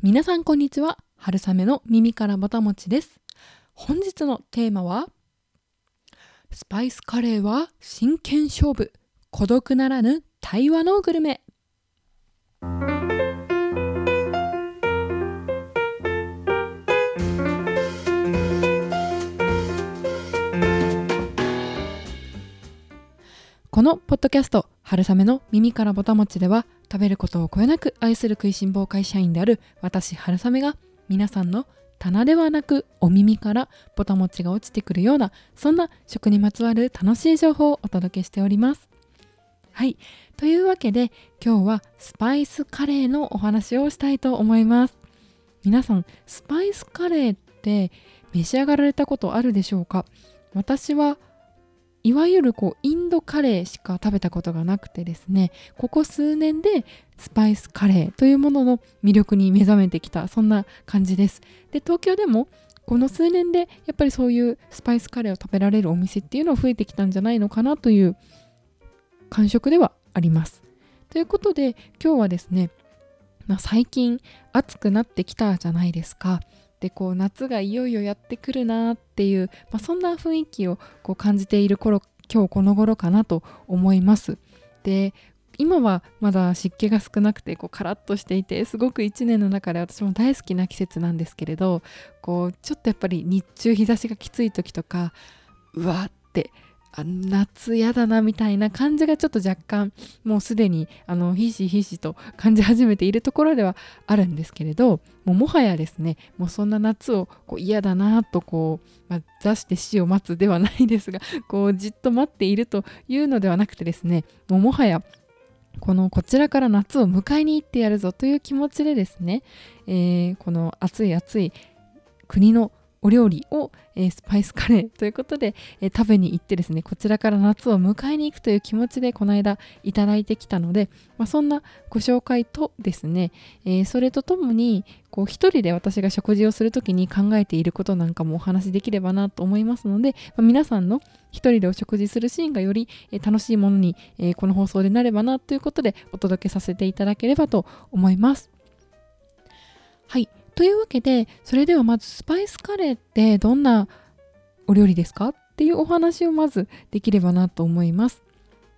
皆さんこんにちは。春雨の耳からぼたもちです。本日のテーマはスパイスカレーは真剣勝負。孤独ならぬ対話のグルメ。このポッドキャスト「春雨の耳からぼたもち」では食べることをこよなく愛する食いしん坊会社員である私春雨が皆さんの棚ではなくお耳からぼたもちが落ちてくるようなそんな食にまつわる楽しい情報をお届けしております。はいというわけで今日はスパイスカレーのお話をしたいと思います。皆さんスパイスカレーって召し上がられたことあるでしょうか？私はいわゆるこうインドカレーしか食べたことがなくてですねここ数年でスパイスカレーというものの魅力に目覚めてきたそんな感じです。で東京でもこの数年でやっぱりそういうスパイスカレーを食べられるお店っていうのは増えてきたんじゃないのかなという感触ではあります。ということで今日はですね、まあ、最近暑くなってきたじゃないですか。でこう夏がいよいよやってくるなっていう、まあ、そんな雰囲気をこう感じている頃今日この頃かなと思います。で今はまだ湿気が少なくてこうカラッとしていてすごく一年の中で私も大好きな季節なんですけれどこうちょっとやっぱり日中日差しがきつい時とかうわってあ夏やだなみたいな感じがちょっと若干もうすでにあのひしひしと感じ始めているところではあるんですけれどもうもはやですねもうそんな夏をこう嫌だなとこう、まあ、座して死を待つではないですが こうじっと待っているというのではなくてですねもうもはやこのこちらから夏を迎えに行ってやるぞという気持ちでですね、えー、この暑い暑い国のお料理を、えー、スパイスカレーということで、えー、食べに行ってですねこちらから夏を迎えに行くという気持ちでこの間いただいてきたので、まあ、そんなご紹介とですね、えー、それとともにこう一人で私が食事をする時に考えていることなんかもお話しできればなと思いますので、まあ、皆さんの一人でお食事するシーンがより、え楽しいものに、えこの放送でなればなということでお届けさせていただければと思います。はいというわけでそれではまずスパイスカレーってどんなお料理ですかっていうお話をまずできればなと思います。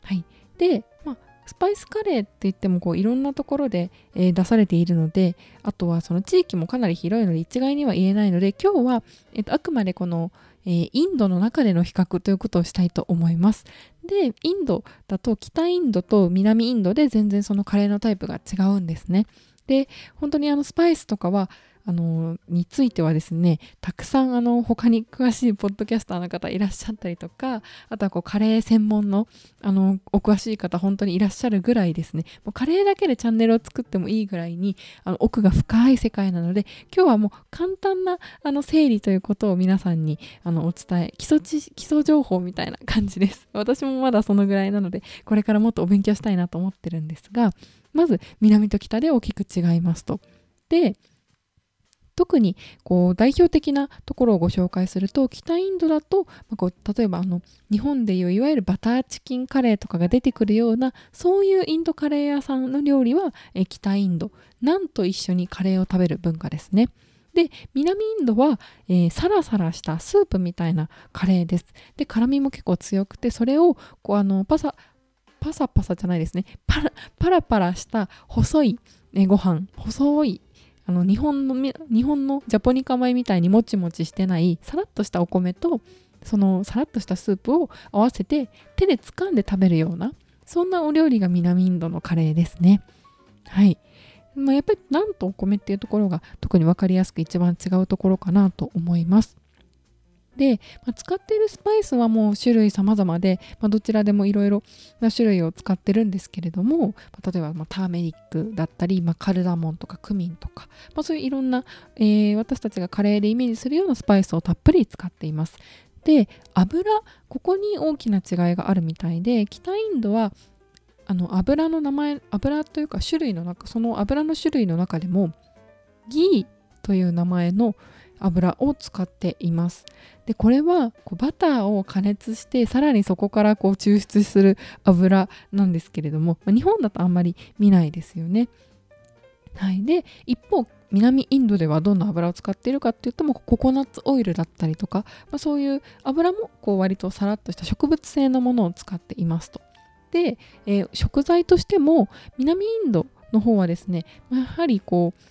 はい、で、まあ、スパイスカレーって言ってもこういろんなところで、えー、出されているのであとはその地域もかなり広いので一概には言えないので今日は、えーと、あくまでこの、えー、インドの中での比較ということをしたいと思います。でインドだと北インドと南インドで全然そのカレーのタイプが違うんですね。で本当にあのスパイスとかはあのについてはですねたくさんあの他に詳しいポッドキャスターの方いらっしゃったりとかあとはこうカレー専門のあのお詳しい方本当にいらっしゃるぐらいですねもうカレーだけでチャンネルを作ってもいいぐらいにあの奥が深い世界なので今日はもう簡単なあの整理ということを皆さんにあのお伝え基礎知基礎情報みたいな感じです 私もまだそのぐらいなのでこれからもっとお勉強したいなと思ってるんですがまず南と北で大きく違いますと。で特にこう代表的なところをご紹介すると北インドだと、ま、こう例えばあの日本でいういわゆるバターチキンカレーとかが出てくるようなそういうインドカレー屋さんの料理はえ北インドナンと一緒にカレーを食べる文化ですね。で南インドは、えー、サラサラしたスープみたいなカレーです。で辛みも結構強くてそれをこうあのパサパサパサじゃないですねパラパラパラした細い、ご飯細いあの日本の日本のジャポニカ米みたいにもちもちしてないさらっとしたお米とそのさらっとしたスープを合わせて手で掴んで食べるようなそんなお料理が南インドのカレーですね。はい。まあ、やっぱりなんとお米っていうところが特に分かりやすく一番違うところかなと思います。で、まあ、使っているスパイスはもう種類様々で、まあ、どちらでもいろいろな種類を使ってるんですけれども、まあ、例えばまターメリックだったり、まカルダモンとかクミンとか、まそういういろんな、えー、私たちがカレーでイメージするようなスパイスをたっぷり使っています。で油ここに大きな違いがあるみたいで北インドはあの油の名前油というか種類の中その油の種類の中でもギーという名前の油を使っていますでこれはこうバターを加熱してさらにそこからこう抽出する油なんですけれども、まあ、日本だとあんまり見ないですよね。はい、で一方南インドではどんな油を使っているかって言ってもココナッツオイルだったりとか、まあ、そういう油もこう割とさらっとした植物性のものを使っていますと。で、えー、食材としても南インドの方はですねやはりこう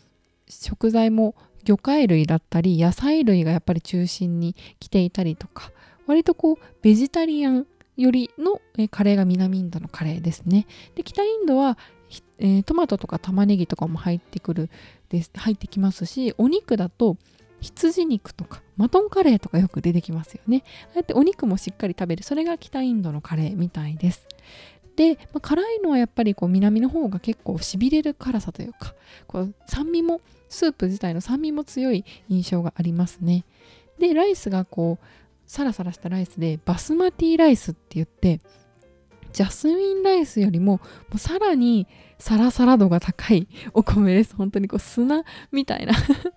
食材も魚介類だったり野菜類がやっぱり中心に来ていたりとか割とこうベジタリアンよりのカレーが南インドのカレーですね。で北インドは、え、トマトとか玉ねぎとかも入ってくるです入ってきますしお肉だと羊肉とかマトンカレーとかよく出てきますよね。ああやってお肉もしっかり食べるそれが北インドのカレーみたいです。で、まあ、辛いのはやっぱりこう南の方が結構しびれる辛さというかこう酸味もスープ自体の酸味も強い印象がありますね。でライスがこうサラサラしたライスでバスマティライスって言ってジャスミンライスよりももうさらにサラサラ度が高い お米です。本当にこう砂みたいな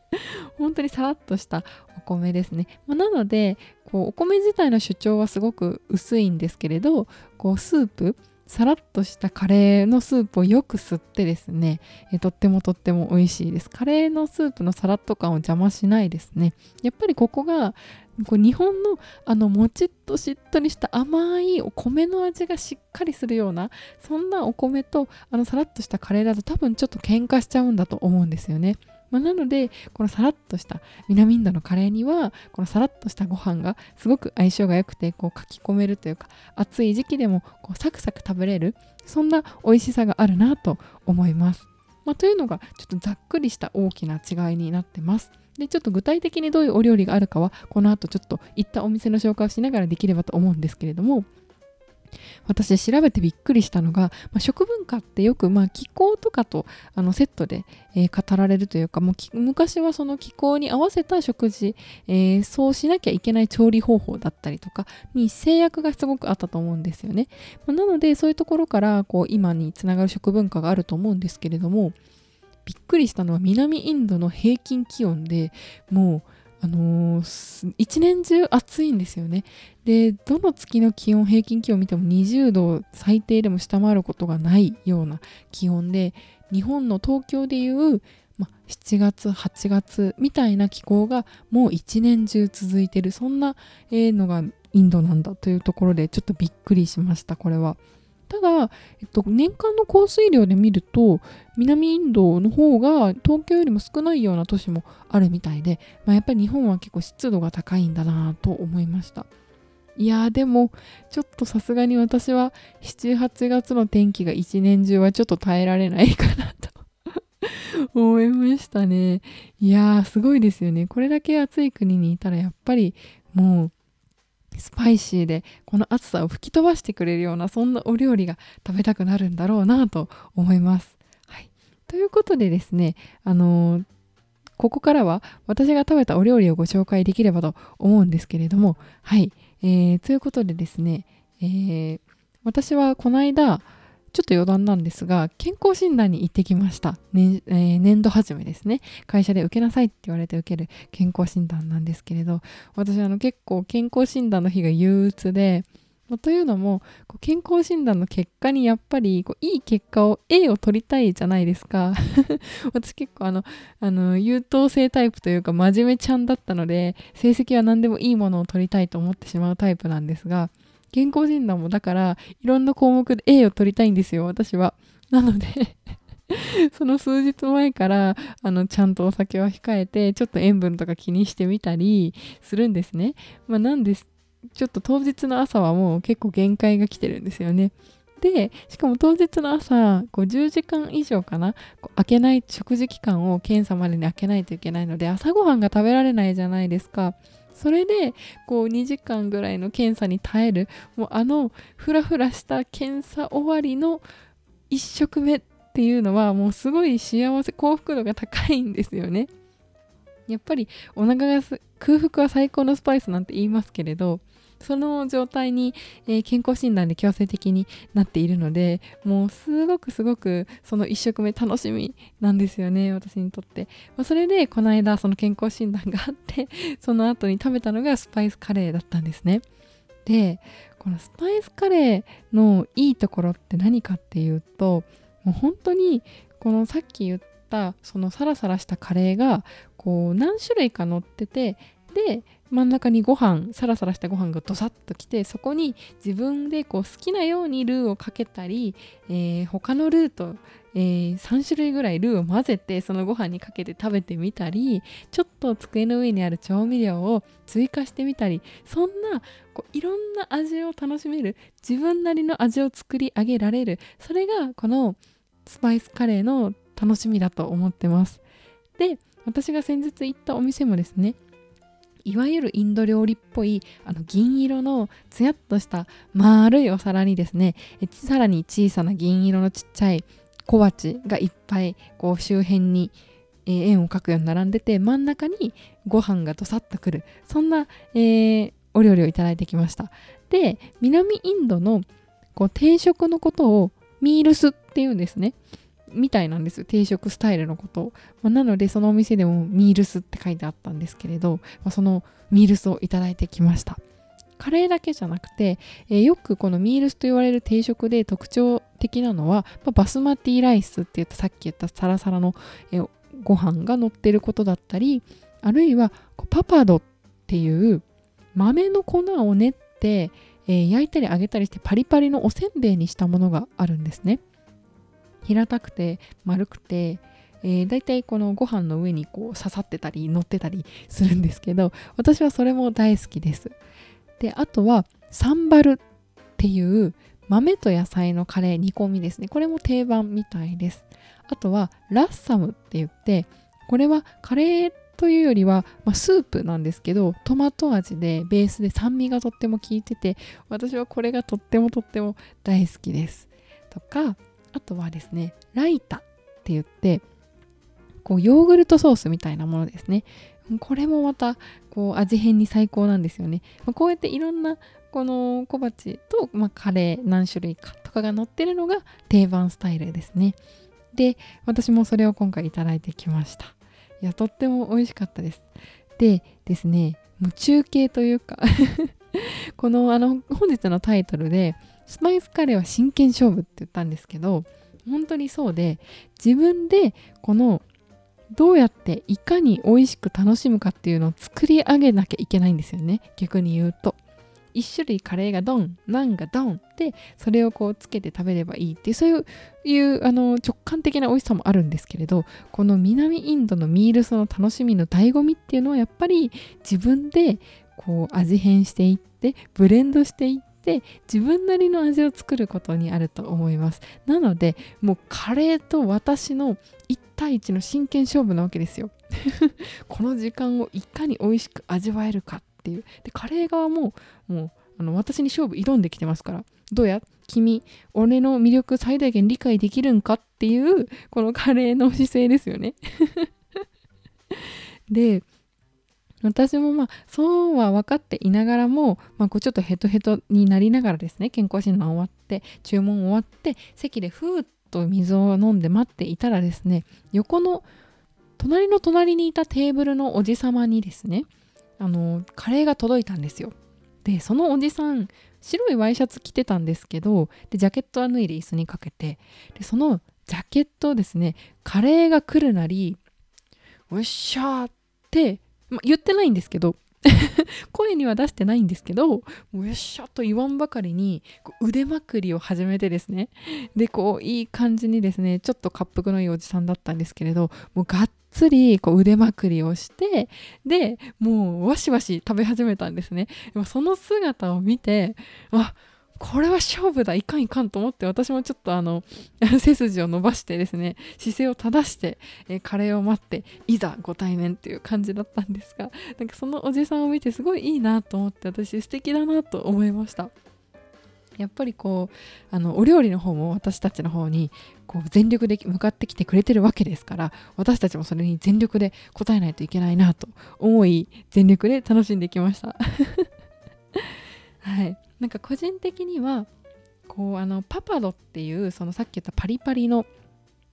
本当にさらっとしたお米ですね。まあ、なのでこうお米自体の主張はすごく薄いんですけれどこうスープさらっとしたカレーのスープをよく吸ってですねえとってもとっても美味しいです。カレーのスープのさらっと感を邪魔しないですね。やっぱりここがこう日本のあのもちっとしっとりした甘いお米の味がしっかりするようなそんなお米とあのさらっとしたカレーだと多分ちょっと喧嘩しちゃうんだと思うんですよね。まあ、なのでこのさらっとした南インドのカレーにはこのさらっとしたご飯がすごく相性が良くてこうかき込めるというか暑い時期でもこうサクサク食べれるそんな美味しさがあるなと思います。まあ、というのがちょっとざっくりした大きな違いになってます。でちょっと具体的にどういうお料理があるかはこの後ちょっと行ったお店の紹介をしながらできればと思うんですけれども私調べてびっくりしたのが、まあ、食文化ってよくまあ気候とかとあのセットで、えー、語られるというかもう昔はその気候に合わせた食事、えー、そうしなきゃいけない調理方法だったりとかに制約がすごくあったと思うんですよね。まあ、なのでそういうところからこう今につながる食文化があると思うんですけれどもびっくりしたのは南インドの平均気温でもうあのー、一年中暑いんですよね。で、どの月の気温、平均気温を見ても20度最低でも下回ることがないような気温で、日本の東京でいう、ま、7月、8月みたいな気候がもう一年中続いてる、そんなのがインドなんだというところでちょっとびっくりしました、これは。ただ、えっと、年間の降水量で見ると南インドの方が東京よりも少ないような都市もあるみたいで、まあ、やっぱり日本は結構湿度が高いんだなと思いました。いやでもちょっとさすがに私は78月の天気が一年中はちょっと耐えられないかなと。思いましたね。いやーすごいですよね。これだけ暑い国にいたらやっぱりもうスパイシーでこの暑さを吹き飛ばしてくれるようなそんなお料理が食べたくなるんだろうなと思います。はい、ということでですね、あのー、ここからは私が食べたお料理をご紹介できればと思うんですけれども、はい、えー、ということでですね、えー、私はこの間、ちょっと余談なんですが、健康診断に行ってきました。ねえー、年度始めですね。会社で受けなさいって言われて受ける健康診断なんですけれど、私あの結構健康診断の日が憂鬱で、というのも健康診断の結果にやっぱりこういい結果を A を取りたいじゃないですか 私結構あのあの優等生タイプというか真面目ちゃんだったので成績は何でもいいものを取りたいと思ってしまうタイプなんですが健康診断もだからいろんな項目で A を取りたいんですよ私は。なので その数日前からあのちゃんとお酒は控えてちょっと塩分とか気にしてみたりするんですね。まあ、なんですちょっと当日の朝はもう結構限界が来てるんですよね。でしかも当日の朝こう10時間以上かな開けない食事期間を検査までに開けないといけないので朝ごはんが食べられないじゃないですか。それでこう2時間ぐらいの検査に耐えるもうあのフラフラした検査終わりの1食目っていうのはもうすごい幸せ幸福度が高いんですよね。やっぱりお腹が空腹は最高のスパイスなんて言いますけれどその状態に、えー、健康診断で強制的になっているのでもうすごくすごくその1食目楽しみなんですよね私にとって、まあ、それでこの間その健康診断があって その後に食べたのがスパイスカレーだったんですね。でこのスパイスカレーのいいところって何かっていうともう本当にこのさっき言ったそのサラサラしたカレーがこう何種類か乗っててで真ん中にご飯サラサラしたご飯がドサッときてそこに自分でこう好きなようにルーをかけたり、えー、他のルーと、えー、3種類ぐらいルーを混ぜてそのご飯にかけて食べてみたりちょっと机の上にある調味料を追加してみたりそんなこういろんな味を楽しめる自分なりの味を作り上げられるそれがこのスパイスカレーの楽しみだと思ってます。で私が先日行ったお店もですねいわゆるインド料理っぽいあの銀色のつやっとした丸いお皿にですねさらに小さな銀色のちっちゃい小鉢がいっぱいこう周辺に、円を描くように並んでて真ん中にご飯がどさっとくるそんな、えー、お料理をいただいてきました。で南インドのこう定食のことをミールスっていうんですね。みたいなんです定食スタイルのこと、まあ、なのでそのお店でもミールスって書いてあったんですけれど、まあ、そのミールスをいただいてきました。カレーだけじゃなくて、えー、よくこのミールスと言われる定食で特徴的なのは、まあ、バスマティライスって言ったさっき言ったサラサラの、えー、ご飯が乗ってることだったりあるいはパパドっていう豆の粉を練って、えー、焼いたり揚げたりしてパリパリのおせんべいにしたものがあるんですね。平たくて丸くて、えー、だいたいこのご飯の上にこう刺さってたり乗ってたりするんですけど私はそれも大好きです。であとはサンバルっていう豆と野菜のカレー煮込みですねこれも定番みたいです。あとはラッサムって言ってこれはカレーというよりは、まあ、スープなんですけどトマト味でベースで酸味がとっても効いてて私はこれがとってもとっても大好きです。とかあとはですねライタって言ってこうヨーグルトソースみたいなものですね。これもまたこう味変に最高なんですよね、まあ、こうやっていろんなこの小鉢と、まあ、カレー何種類かとかが載ってるのが定番スタイルですね。で私もそれを今回いただいてきました。いやとっても美味しかったです。でですねもう中継というか このあの本日のタイトルでスパイスカレーは真剣勝負って言ったんですけど本当にそうで自分でこのどうやっていかに美味しく楽しむかっていうのを作り上げなきゃいけないんですよね。逆に言うと。1種類カレーがドンナンがドンでそれをこうつけて食べればいいっていうそういうあの直感的な美味しさもあるんですけれどこの南インドのミールスの楽しみの醍醐味っていうのはやっぱり自分でこう味変していってブレンドしていってで自分なりの味を作ることにあると思います。なのでもうカレーと私の1対1の真剣勝負なわけですよ。この時間をいかに美味しく味わえるかっていう。でカレー側ももうあの私に勝負挑んできてますから。どうや？君俺の魅力最大限理解できるんかっていうこのカレーの姿勢ですよね。で私もまあそうは分かっていながらも、まあ、こうちょっとヘトヘトになりながらですね健康診断終わって注文終わって席でふーっと水を飲んで待っていたらですね横の隣の隣にいたテーブルのおじさまにですねあのカレーが届いたんですよ。でそのおじさん白いワイシャツ着てたんですけどでジャケットは脱いで椅子にかけてでそのジャケットをですねカレーが来るなり「おっしゃー」ってま言ってないんですけど 声には出してないんですけどもうよっしゃと言わんばかりに腕まくりを始めてですね。でこういい感じにですねちょっと滑腹のいいおじさんだったんですけれどもうがっつりこう腕まくりをしてでもうわしわし食べ始めたんですね。その姿を見てあこれは勝負だいかんいかんと思って私もちょっとあの 背筋を伸ばしてですね姿勢を正して、えカレーを待っていざご対面っていう感じだったんですがなんかそのおじさんを見てすごいいいなと思って私素敵だなと思いました。やっぱりこうあのお料理の方も私たちの方にこう全力で向かってきてくれてるわけですから私たちもそれに全力で応えないといけないなと思い全力で楽しんできました。はい。なんか個人的にはこうあのパパドっていうそのさっき言ったパリパリの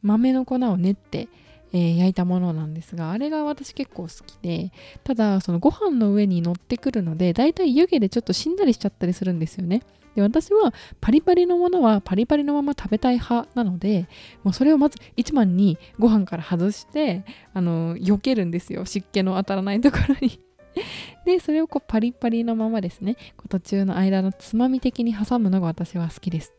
豆の粉を練って、えー、焼いたものなんですがあれが私結構好きでただそのご飯の上に乗ってくるのでだいたい湯気でちょっとしんなりしちゃったりするんですよね。で私はパリパリのものはパリパリのまま食べたい派なのでもうそれをまず一番にご飯から外してあの避けるんですよ。湿気の当たらないところに。でそれをこうパリパリのままですね。こう途中の間のつまみ的に挟むのが私は好きです。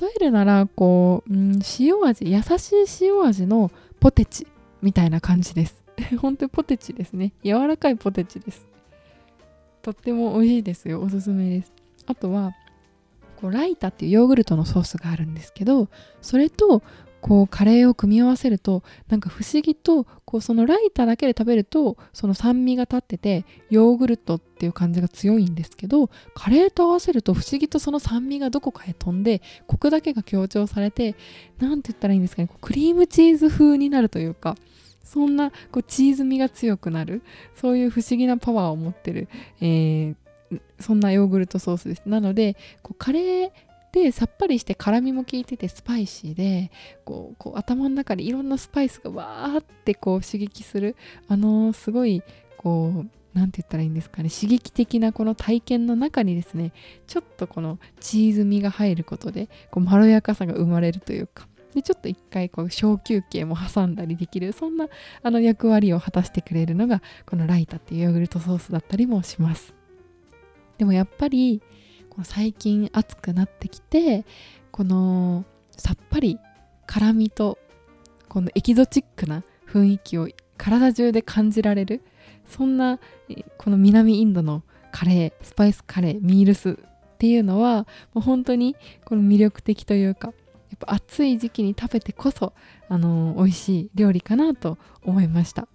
例えるならこう、うん、塩味優しい塩味のポテチみたいな感じです。本当にポテチですね。柔らかいポテチです。とっても美味しいですよ。おすすめです。あとはこうライタっていうヨーグルトのソースがあるんですけどそれとこうカレーを組み合わせるとなんか不思議とこうそのライターだけで食べるとその酸味が立っててヨーグルトっていう感じが強いんですけどカレーと合わせると不思議とその酸味がどこかへ飛んでコクだけが強調されて何て言ったらいいんですかねこうクリームチーズ風になるというかそんなこうチーズ味が強くなるそういう不思議なパワーを持ってる、えー、そんなヨーグルトソースです。なのでこうカレーでさっぱりして辛みも効いててスパイシーでこうこう頭の中でいろんなスパイスがわーってこう刺激するあのー、すごいこう何て言ったらいいんですかね刺激的なこの体験の中にですねちょっとこのチーズ味が入ることでこうまろやかさが生まれるというかでちょっと一回こう小休憩も挟んだりできるそんなあの役割を果たしてくれるのがこのライタっていうヨーグルトソースだったりもします。でもやっぱり最近暑くなってきてこのさっぱり辛みとこのエキゾチックな雰囲気を体中で感じられるそんなこの南インドのカレースパイスカレーミールスっていうのはもう本当にこの魅力的というかやっぱ暑い時期に食べてこそあの美味しい料理かなと思いました。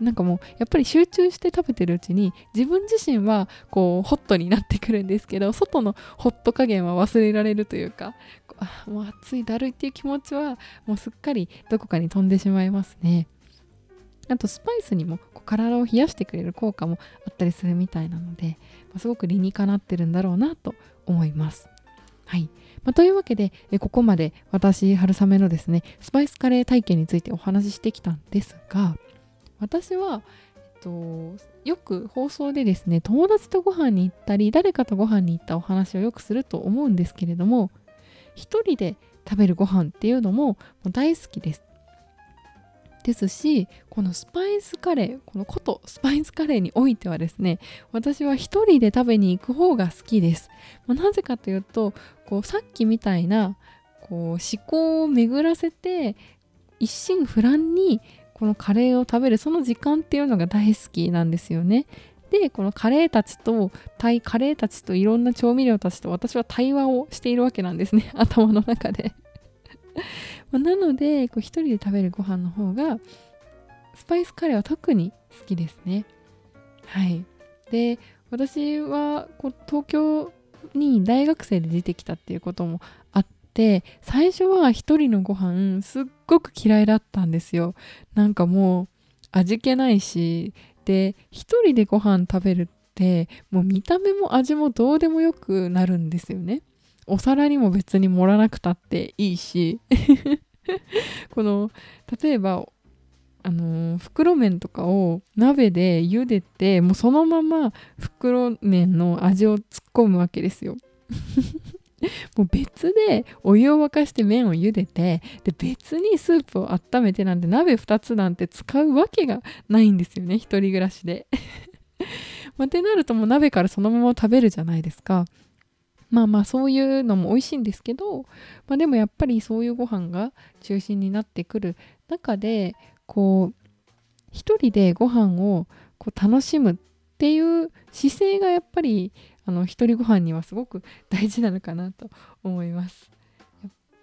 なんかもうやっぱり集中して食べてるうちに自分自身はこうホットになってくるんですけど外のホット加減は忘れられるというかもう暑いだるいっていう気持ちはもうすっかりどこかに飛んでしまいますね。あとスパイスにもこう体を冷やしてくれる効果もあったりするみたいなので、ま、すごく理にかなってるんだろうなと思います。はい、まあ、というわけでえここまで私春雨のですねスパイスカレー体験についてお話ししてきたんですが私は、えっと、よく放送でですね友達とご飯に行ったり誰かとご飯に行ったお話をよくすると思うんですけれども一人で食べるご飯っていうのも大好きです。ですしこのスパイスカレーこのことスパイスカレーにおいてはですね私は一人で食べに行く方が好きです、まあ、なぜかというとこうさっきみたいなこう思考を巡らせて一心不乱にこのカレーを食べるその時間っていうのが大好きなんですよね。でこのカレーたちとタイカレーたちといろんな調味料たちと私は対話をしているわけなんですね。頭の中で。なのでこう一人で食べるご飯の方がスパイスカレーは特に好きですね。はい。で私はこう東京に大学生で出てきたっていうこともあっで最初は一人のご飯すっごく嫌いだったんですよ。なんかもう味気ないしで一人でご飯食べるってもう見た目も味もどうでもよくなるんですよね。お皿にも別に盛らなくたっていいし。この例えばあの、袋麺とかを鍋で茹でてもうそのまま袋麺の味を突っ込むわけですよ。もう別でお湯を沸かして麺を茹でてで別にスープを温めてなんて鍋2つなんて使うわけがないんですよね一人暮らしで。まあ、ってなるともう鍋からそのまま食べるじゃないですか。まあまあそういうのも美味しいんですけど、まあ、でもやっぱりそういうご飯が中心になってくる中でこう一人でご飯をこう楽しむっていう姿勢がやっぱりあの一人ご飯にはすごく大事なのかなと思います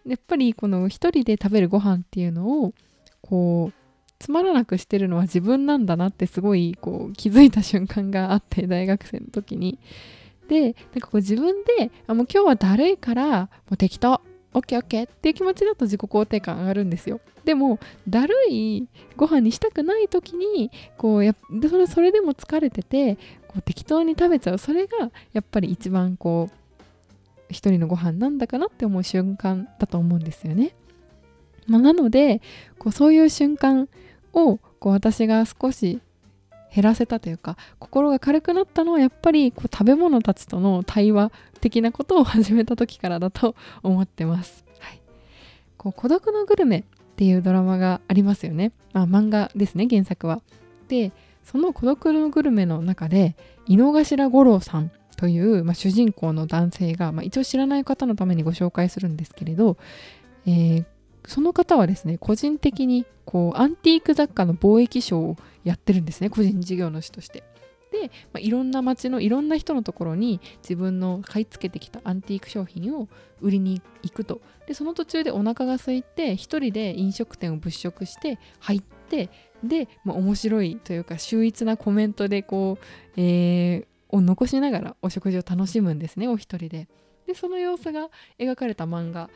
やっぱりこの一人で食べるご飯っていうのをこうつまらなくしてるのは自分なんだなってすごいこう気づいた瞬間があって大学生の時にでなんかこう自分であもう今日はだるいからもう適当オッケーオッケーっていう気持ちだと自己肯定感上がるんですよ。でも、だるいご飯にしたくない時に、こうやそれそれでも疲れてて、こう適当に食べちゃう。それがやっぱり一番こう、一人のご飯なんだかなって思う瞬間だと思うんですよね。まあ、なのでこうそういう瞬間をこう私が少し減らせたというか心が軽くなったのはやっぱりこう食べ物たちとの対話的なことを始めた時からだと思ってます。はい、こう孤独のグルメっていうドラマがありますよね。まあ、漫画ですね原作は。でその孤独のグルメの中で井の頭五郎さんという、まあ、主人公の男性が、まあ、一応知らない方のためにご紹介するんですけれど、えー、その方はですね個人的にこうアンティーク雑貨の貿易商をやってるんですね個人事業主として。で、まあ、いろんな街のいろんな人のところに自分の買い付けてきたアンティーク商品を売りに行くとでその途中でお腹が空いて一人で飲食店を物色して入ってで、まあ、面白いというか秀逸なコメントでこう、えー、を残しながらお食事を楽しむんですねお一人で。でその様子が描かれた漫画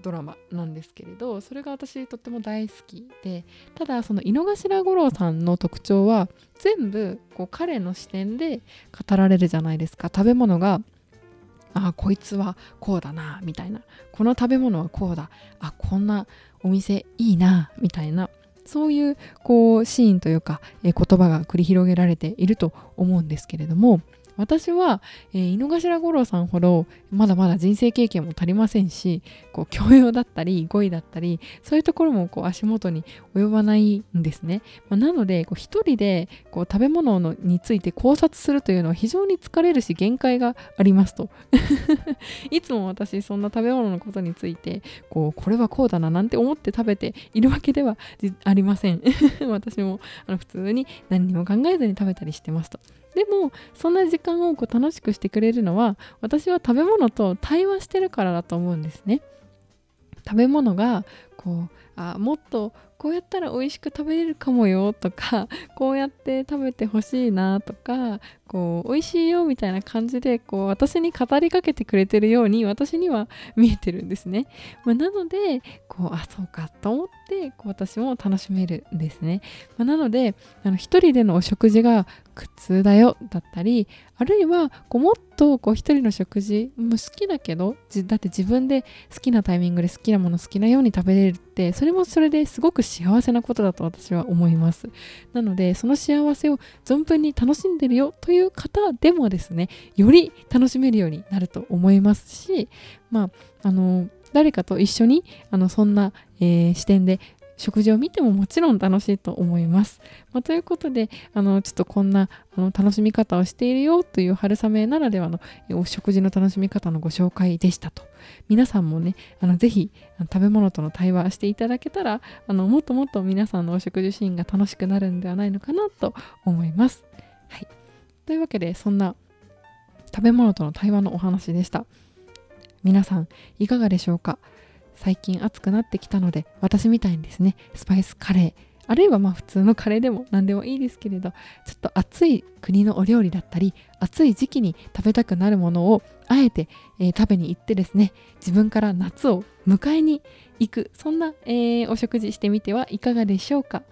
ドラマなんですけれどそれが私とっても大好きでただその井の頭五郎さんの特徴は全部こう彼の視点で語られるじゃないですか。食べ物があこいつはこうだなみたいな。この食べ物はこうだ。あこんなお店いいなみたいなそういうこうシーンというか、え言葉が繰り広げられていると思うんですけれども私は、えー、井の頭五郎さんほどまだまだ人生経験も足りませんしこう教養だったり語彙だったりそういうところもこう足元に及ばないんですね、まあ、なのでこう一人でこう食べ物のについて考察するというのは非常に疲れるし限界がありますと。いつも私そんな食べ物のことについてこうこれはこうだななんて思って食べているわけではありません。私もあの普通に何にも考えずに食べたりしてますと。でもそんな時間をこう楽しくしてくれるのは私は食べ物と対話してるからだと思うんですね。食べ物がこうあもっとこうやったら美味しく食べれるかもよとか こうやって食べてほしいなとかこう美味しいよみたいな感じでこう私に語りかけてくれてるように私には見えてるんですね。まあ、なのでこうあそうかと思ってこう私も楽しめるんですね。まあ、なのであの一人でのお食事が苦痛だよだったりあるいはこうもっとこう一人の食事も好きだけどだって自分で好きなタイミングで好きなもの好きなように食べれるってそれもそれですごく幸せなことだと私は思います。なのでその幸せを存分に楽しんでるよという方でもですねより楽しめるようになると思いますしまああの誰かと一緒にあのそんな、えー、視点で食事を見てももちろん楽しいと思います。まあ、ということであのちょっとこんなあの楽しみ方をしているよという春雨ならではのお食事の楽しみ方のご紹介でしたと。皆さんもねあのぜひ食べ物との対話していただけたらあのもっともっと皆さんのお食事シーンが楽しくなるんではないのかなと思います。はい、というわけでそんな食べ物との対話のお話でした。皆さんいかがでしょうか？最近暑くなってきたので私みたいにですねスパイスカレーあるいはまあ普通のカレーでも何でもいいですけれどちょっと暑い国のお料理だったり暑い時期に食べたくなるものをあえて、えー、食べに行ってですね自分から夏を迎えに行くそんな、えー、お食事してみてはいかがでしょうか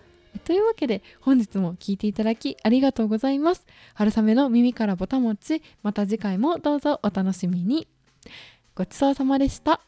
というわけで本日も聴いていただきありがとうございます。春雨の耳からぼたもちまた次回もどうぞお楽しみに。ごちそうさまでした。